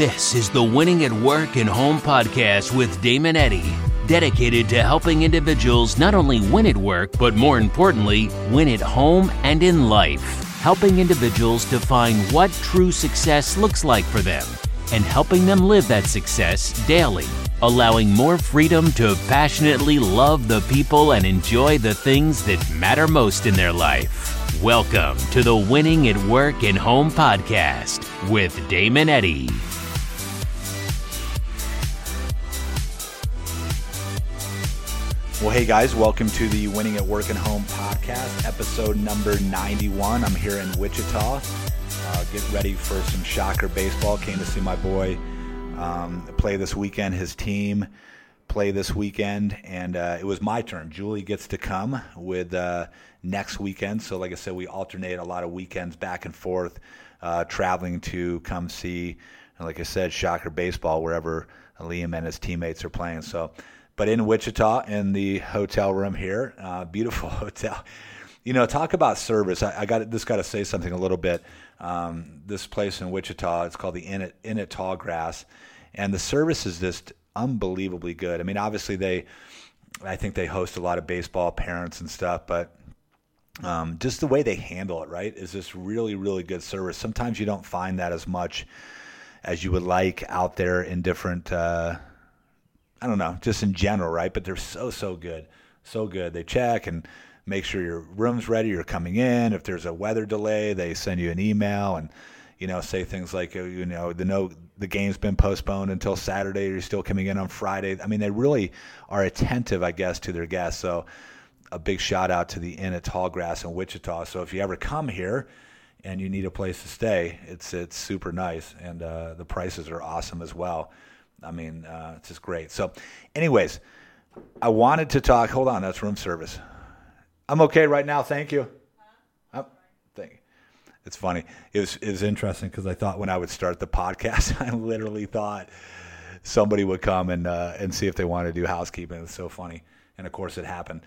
This is the Winning at Work and Home podcast with Damon Eddy, dedicated to helping individuals not only win at work, but more importantly, win at home and in life. Helping individuals define what true success looks like for them and helping them live that success daily, allowing more freedom to passionately love the people and enjoy the things that matter most in their life. Welcome to the Winning at Work and Home podcast with Damon Eddy. Well, hey guys, welcome to the Winning at Work and Home podcast, episode number 91. I'm here in Wichita. Uh, get ready for some shocker baseball. Came to see my boy um, play this weekend, his team play this weekend, and uh, it was my turn. Julie gets to come with uh, next weekend. So, like I said, we alternate a lot of weekends back and forth, uh, traveling to come see, like I said, shocker baseball wherever Liam and his teammates are playing. So, but in Wichita, in the hotel room here, uh, beautiful hotel. You know, talk about service. I, I got this. Got to say something a little bit. Um, this place in Wichita, it's called the Inn at, Tallgrass, and the service is just unbelievably good. I mean, obviously they, I think they host a lot of baseball parents and stuff, but um, just the way they handle it, right, is just really, really good service. Sometimes you don't find that as much as you would like out there in different. Uh, I don't know, just in general, right? But they're so so good, so good. They check and make sure your room's ready. You're coming in. If there's a weather delay, they send you an email and you know say things like uh, you know the no the game's been postponed until Saturday. You're still coming in on Friday. I mean, they really are attentive, I guess, to their guests. So a big shout out to the Inn at Tallgrass in Wichita. So if you ever come here and you need a place to stay, it's it's super nice and uh, the prices are awesome as well. I mean, uh, it's just great. So, anyways, I wanted to talk. Hold on, that's room service. I'm okay right now. Thank you. Oh, thank you. It's funny. It was it was interesting because I thought when I would start the podcast, I literally thought somebody would come and uh, and see if they wanted to do housekeeping. It's so funny, and of course it happened.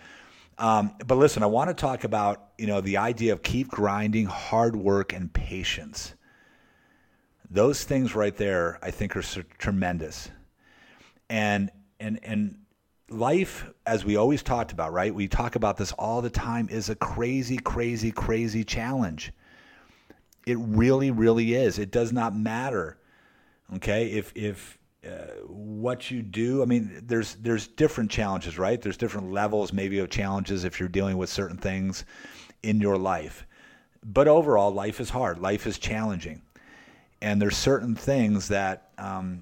Um, but listen, I want to talk about you know the idea of keep grinding, hard work, and patience. Those things right there, I think, are tremendous. And and and life, as we always talked about, right? We talk about this all the time, is a crazy, crazy, crazy challenge. It really, really is. It does not matter, okay? If if uh, what you do, I mean, there's there's different challenges, right? There's different levels, maybe of challenges if you're dealing with certain things in your life. But overall, life is hard. Life is challenging and there's certain things that um,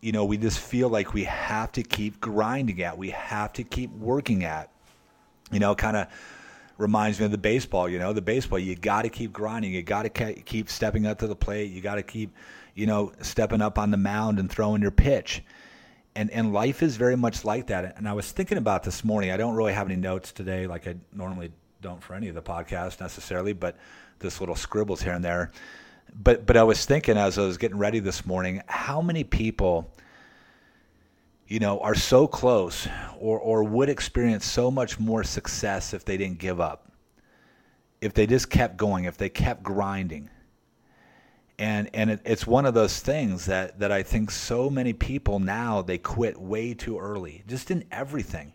you know we just feel like we have to keep grinding at we have to keep working at. You know kind of reminds me of the baseball you know the baseball you got to keep grinding you got to keep stepping up to the plate you got to keep you know stepping up on the mound and throwing your pitch. And and life is very much like that. And i was thinking about this morning i don't really have any notes today like i normally don't for any of the podcasts necessarily but this little scribbles here and there but but I was thinking as I was getting ready this morning, how many people, you know, are so close or or would experience so much more success if they didn't give up, if they just kept going, if they kept grinding. And and it, it's one of those things that that I think so many people now they quit way too early, just in everything,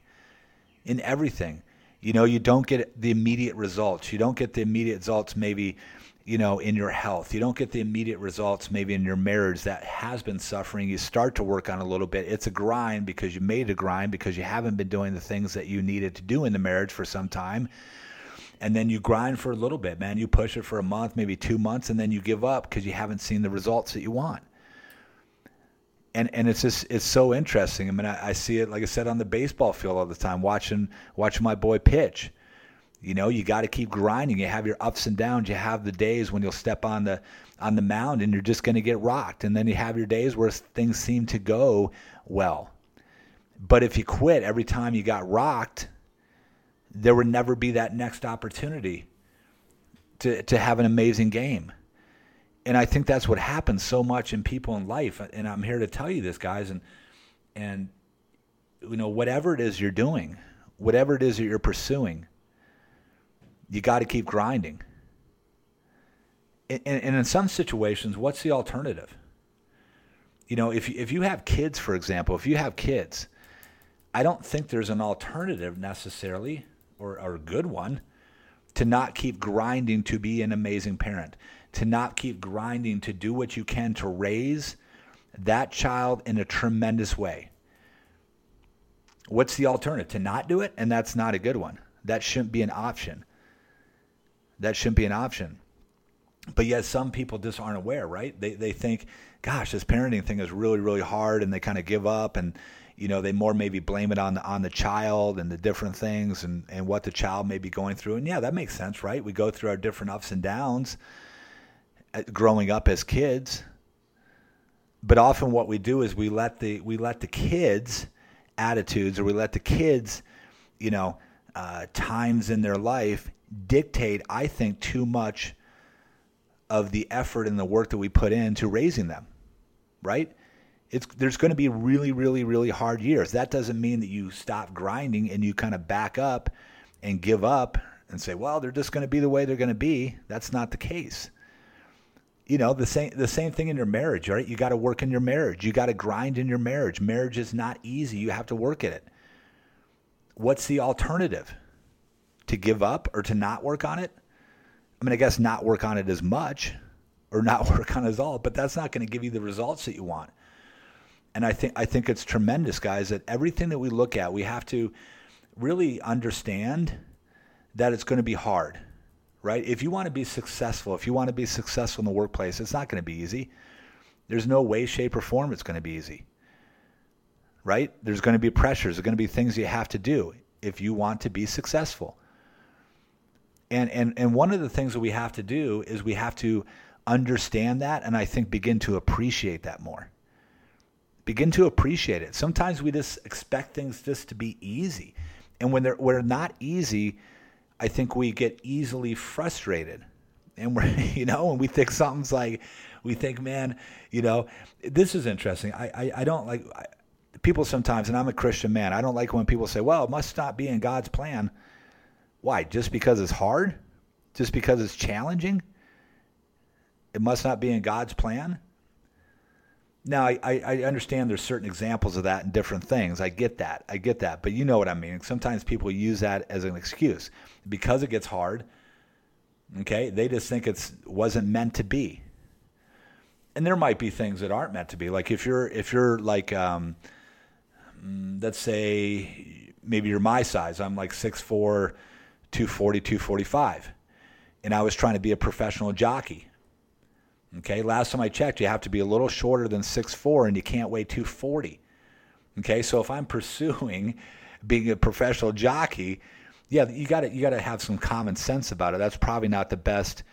in everything. You know, you don't get the immediate results. You don't get the immediate results maybe you know, in your health. You don't get the immediate results maybe in your marriage that has been suffering. You start to work on a little bit. It's a grind because you made a grind because you haven't been doing the things that you needed to do in the marriage for some time. And then you grind for a little bit, man. You push it for a month, maybe two months, and then you give up because you haven't seen the results that you want. And and it's just it's so interesting. I mean, I, I see it like I said on the baseball field all the time, watching watching my boy pitch you know, you got to keep grinding. You have your ups and downs. You have the days when you'll step on the on the mound and you're just going to get rocked, and then you have your days where things seem to go well. But if you quit every time you got rocked, there would never be that next opportunity to to have an amazing game. And I think that's what happens so much in people in life. And I'm here to tell you this, guys, and and you know whatever it is you're doing, whatever it is that you're pursuing you got to keep grinding. And, in some situations, what's the alternative? You know, if if you have kids, for example, if you have kids, I don't think there's an alternative necessarily or, or a good one to not keep grinding to be an amazing parent, to not keep grinding to do what you can to raise that child in a tremendous way. What's the alternative? To not do it? And that's not a good one. That shouldn't be an option. That shouldn't be an option. But yet, some people just aren't aware, right? They, they think, gosh, this parenting thing is really, really hard, and they kind of give up, and you know they more maybe blame it on the on the child and the different things and and what the child may be going through. And yeah, that makes sense, right? We go through our different ups and downs uh, growing up as kids, but often what we do is we let the we let the kids attitudes or we let the kids, you know, uh, times in their life dictate, I think, too much of the effort and the work that we put into raising them, right? It's, there's going to be really, really, really hard years. That doesn't mean that you stop grinding and you kind of back up and give up and say, well, they're just going to be the way they're going to be. That's not the case. You know, the same the same thing in your marriage, right? You got to work in your marriage. You got to grind in your marriage. Marriage is not easy. You have to work at it. What's the alternative? To give up or to not work on it? I mean, I guess not work on it as much or not work on it at all, but that's not going to give you the results that you want. And I think I think it's tremendous, guys, that everything that we look at, we have to really understand that it's going to be hard, right? If you want to be successful, if you want to be successful in the workplace, it's not going to be easy. There's no way, shape, or form it's going to be easy, right? There's going to be pressures. There's going to be things you have to do if you want to be successful. And, and, and one of the things that we have to do is we have to understand that and I think begin to appreciate that more. Begin to appreciate it. Sometimes we just expect things just to be easy. And when they're, they're not easy, I think we get easily frustrated. And we're, you know, and we think something's like, we think, man, you know, this is interesting. I, I, I don't like, I, people sometimes, and I'm a Christian man, I don't like when people say, well, it must not be in God's plan. Why? Just because it's hard? Just because it's challenging? It must not be in God's plan? Now, I, I understand there's certain examples of that in different things. I get that. I get that. But you know what I mean. Sometimes people use that as an excuse. Because it gets hard, okay, they just think it wasn't meant to be. And there might be things that aren't meant to be. Like if you're if you're like um, mm, let's say maybe you're my size. I'm like 6'4", 240, 245. And I was trying to be a professional jockey. Okay, last time I checked, you have to be a little shorter than 6'4 and you can't weigh 240. Okay, so if I'm pursuing being a professional jockey, yeah, you got to you got to have some common sense about it. That's probably not the best,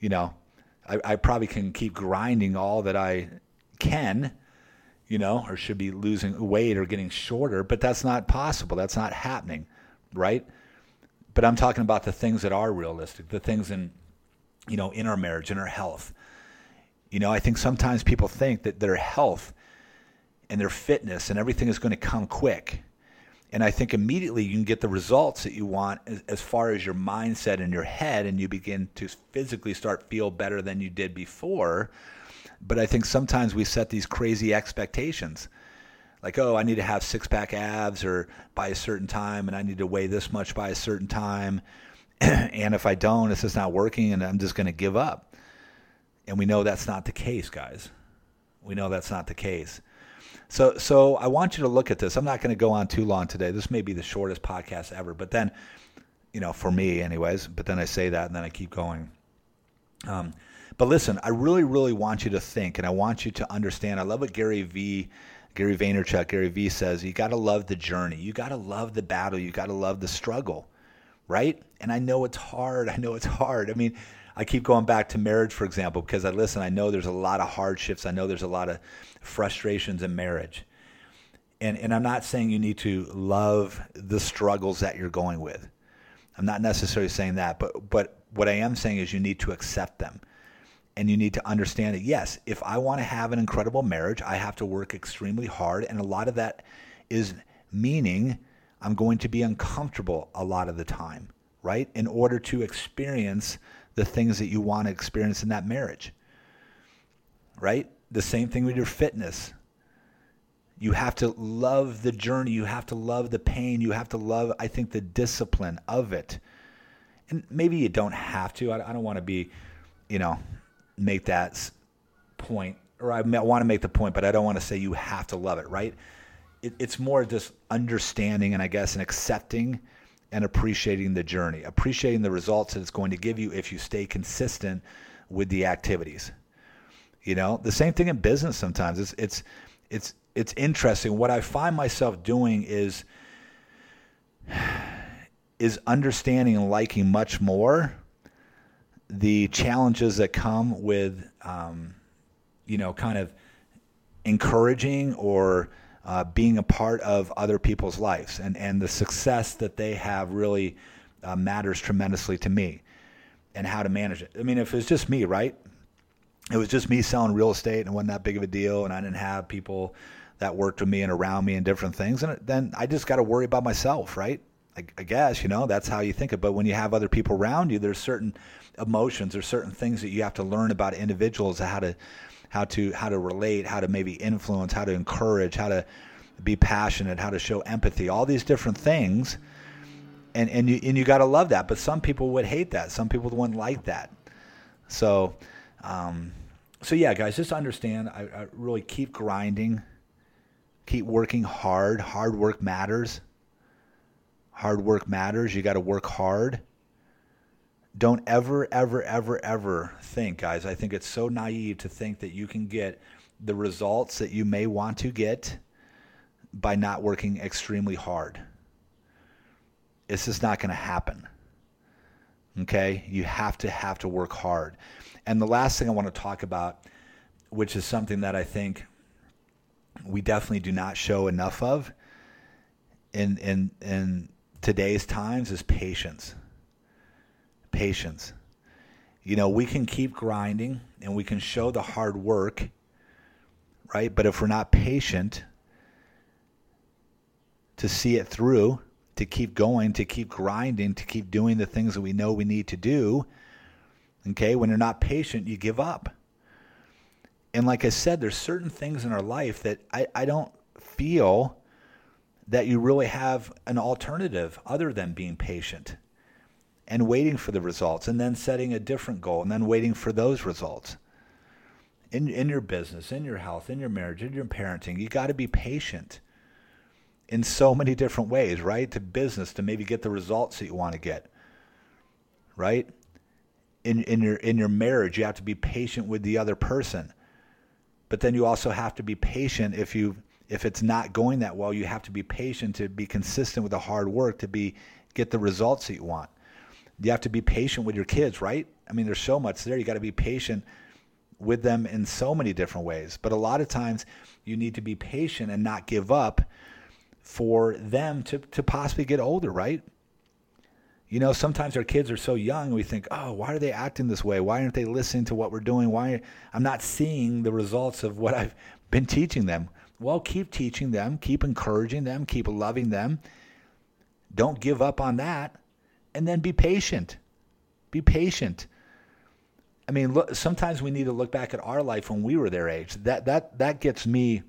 you know. I, I probably can keep grinding all that I can, you know, or should be losing weight or getting shorter, but that's not possible. That's not happening, right? But I'm talking about the things that are realistic, the things in, you know, in our marriage, in our health. You know, I think sometimes people think that their health and their fitness and everything is going to come quick. And I think immediately you can get the results that you want as, as far as your mindset and your head, and you begin to physically start feel better than you did before. But I think sometimes we set these crazy expectations like, oh, I need to have six pack abs or by a certain time, and I need to weigh this much by a certain time. and if I don't, it's just not working, and I'm just going to give up. And we know that's not the case, guys. We know that's not the case. So, so I want you to look at this. I'm not going to go on too long today. This may be the shortest podcast ever, but then, you know, for me, anyways. But then I say that, and then I keep going. Um, but listen, I really, really want you to think, and I want you to understand. I love what Gary V Gary Vaynerchuk, Gary Vee says, you got to love the journey. You got to love the battle. You got to love the struggle, right? And I know it's hard. I know it's hard. I mean, I keep going back to marriage, for example, because I listen, I know there's a lot of hardships. I know there's a lot of frustrations in marriage. And, and I'm not saying you need to love the struggles that you're going with. I'm not necessarily saying that, but, but what I am saying is you need to accept them and you need to understand that yes, if I want to have an incredible marriage, I have to work extremely hard. And a lot of that is meaning I'm going to be uncomfortable a lot of the time, right? In order to experience the things that you want to experience in that marriage, right? The same thing with your fitness. You have to love the journey. You have to love the pain. You have to love, I think, the discipline of it. And maybe you don't have to. I, I don't want to be, you know, make that point, or I want to make the point, but I don't want to say you have to love it, right? It, it's more just understanding and I guess and accepting and appreciating the journey, appreciating the results that it's going to give you if you stay consistent with the activities. You know, the same thing in business sometimes. It's it's it's it's interesting. What I find myself doing is is understanding and liking much more the challenges that come with, um, you know, kind of encouraging or uh, being a part of other people's lives, and and the success that they have really uh, matters tremendously to me, and how to manage it. I mean, if it's just me, right? It was just me selling real estate, and wasn't that big of a deal, and I didn't have people that worked with me and around me and different things. And then I just got to worry about myself, right? I, I, guess, you know, that's how you think it. But when you have other people around you, there's certain emotions, there's certain things that you have to learn about individuals, how to, how to, how to relate, how to maybe influence, how to encourage, how to be passionate, how to show empathy, all these different things. And, and you, and you got to love that. But some people would hate that. Some people wouldn't like that. So, um, so yeah, guys, just understand. I, I really keep grinding Keep working hard. Hard work matters. Hard work matters. You got to work hard. Don't ever, ever, ever, ever think, guys. I think it's so naive to think that you can get the results that you may want to get by not working extremely hard. It's just not going to happen. Okay? You have to have to work hard. And the last thing I want to talk about, which is something that I think we definitely do not show enough of in in in today's times is patience. Patience. You know, we can keep grinding and we can show the hard work, right? But if we're not patient to see it through, to keep going, to keep grinding, to keep doing the things that we know we need to do, okay, when you're not patient, you give up and like I said, there's certain things in our life that I, I don't feel that you really have an alternative other than being patient and waiting for the results and then setting a different goal and then waiting for those results. In, in your business, in your health, in your marriage, in your parenting, you got to be patient in so many different ways, right? To business, to maybe get the results that you want to get, right? In, in, your, in your marriage, you have to be patient with the other person but then you also have to be patient if you if it's not going that well you have to be patient to be consistent with the hard work to be get the results that you want you have to be patient with your kids right i mean there's so much there you got to be patient with them in so many different ways but a lot of times you need to be patient and not give up for them to, to possibly get older right you know, sometimes our kids are so young, we think, oh, why are they acting this way? Why aren't they listening to what we're doing? Why I'm not seeing the results of what I've been teaching them. Well, keep teaching them, keep encouraging them, keep loving them. Don't give up on that. And then be patient. Be patient. I mean, look, sometimes we need to look back at our life when we were their age. That that that gets me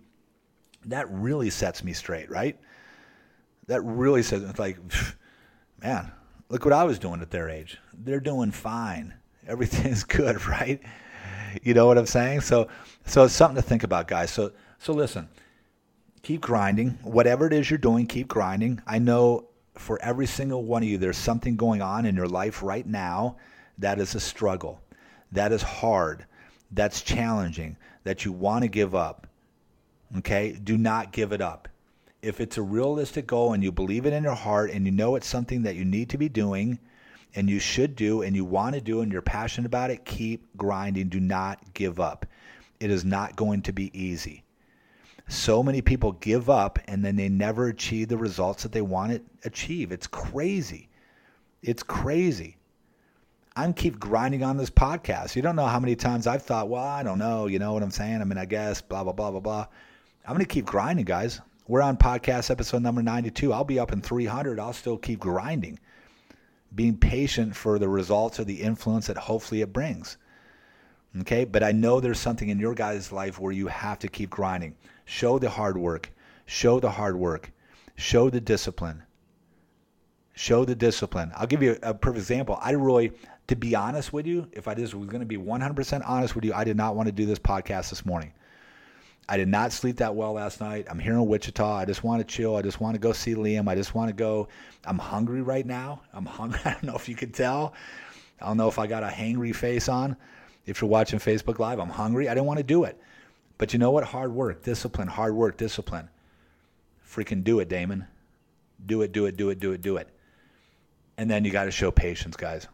that really sets me straight, right? That really says it's like man, Look what I was doing at their age. They're doing fine. Everything's good, right? You know what I'm saying? So so it's something to think about, guys. So so listen. Keep grinding. Whatever it is you're doing, keep grinding. I know for every single one of you there's something going on in your life right now that is a struggle. That is hard. That's challenging. That you want to give up. Okay? Do not give it up if it's a realistic goal and you believe it in your heart and you know it's something that you need to be doing and you should do and you want to do and you're passionate about it, keep grinding. Do not give up. It is not going to be easy. So many people give up and then they never achieve the results that they want to achieve. It's crazy. It's crazy. I'm keep grinding on this podcast. You don't know how many times I've thought, well, I don't know, you know what I'm saying? I mean, I guess, blah, blah, blah, blah, blah. I'm going to keep grinding, guys. We're on podcast episode number 92. I'll be up in 300. I'll still keep grinding, being patient for the results or the influence that hopefully it brings. Okay, but I know there's something in your guys' life where you have to keep grinding. Show the hard work, Show the hard work. Show the discipline. Show the discipline. I'll give you a, perfect example. I really, to be honest with you, if I just was going to be 100% honest with you, I did not want to do this podcast this morning. I did not sleep that well last night. I'm here in Wichita. I just want to chill. I just want to go see Liam. I just want to go. I'm hungry right now. I'm hungry. I don't know if you could tell. I don't know if I got a hangry face on. If you're watching Facebook Live, I'm hungry. I didn't want to do it. But you know what? Hard work, discipline, hard work, discipline. Freaking do it, Damon. Do it, do it, do it, do it, do it. And then you got to show patience, guys.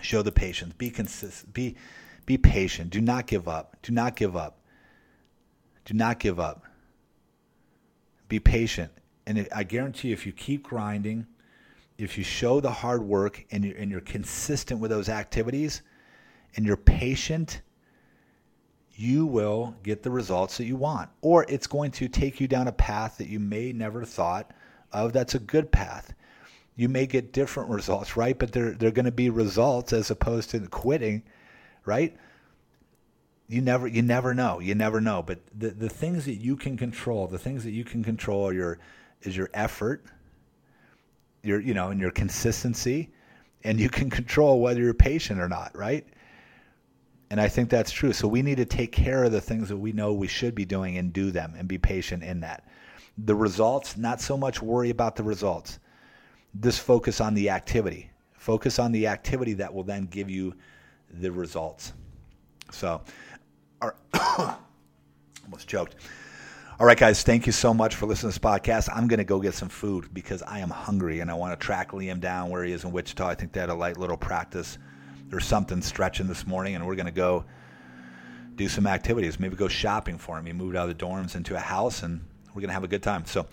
Show the patience. Be consistent. Be be patient. Do not give up. Do not give up. Do not give up. Be patient. And I guarantee you, if you keep grinding, if you show the hard work and you're, and you're consistent with those activities and you're patient, you will get the results that you want. Or it's going to take you down a path that you may never thought of that's a good path. You may get different results, right? But they're, they're going to be results as opposed to quitting, right? you never you never know you never know but the, the things that you can control the things that you can control are your is your effort your you know and your consistency and you can control whether you're patient or not right and i think that's true so we need to take care of the things that we know we should be doing and do them and be patient in that the results not so much worry about the results just focus on the activity focus on the activity that will then give you the results so almost choked. All right, guys, thank you so much for listening to this podcast. I'm going to go get some food because I am hungry and I want to track Liam down where he is in Wichita. I think they had a light little practice or something stretching this morning, and we're going to go do some activities. Maybe go shopping for him. He moved out of the dorms into a house, and we're going to have a good time. So,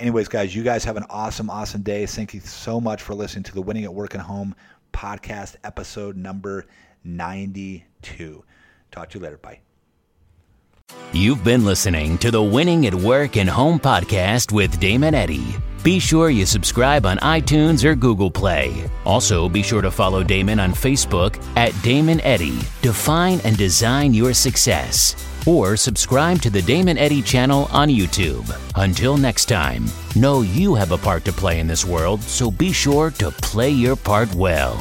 anyways, guys, you guys have an awesome, awesome day. Thank you so much for listening to the Winning at Work and Home podcast, episode number 92. Talk to you later. Bye. You've been listening to the Winning at Work and Home podcast with Damon Eddy. Be sure you subscribe on iTunes or Google Play. Also, be sure to follow Damon on Facebook at Damon Eddy. Define and design your success. Or subscribe to the Damon Eddy channel on YouTube. Until next time, know you have a part to play in this world, so be sure to play your part well.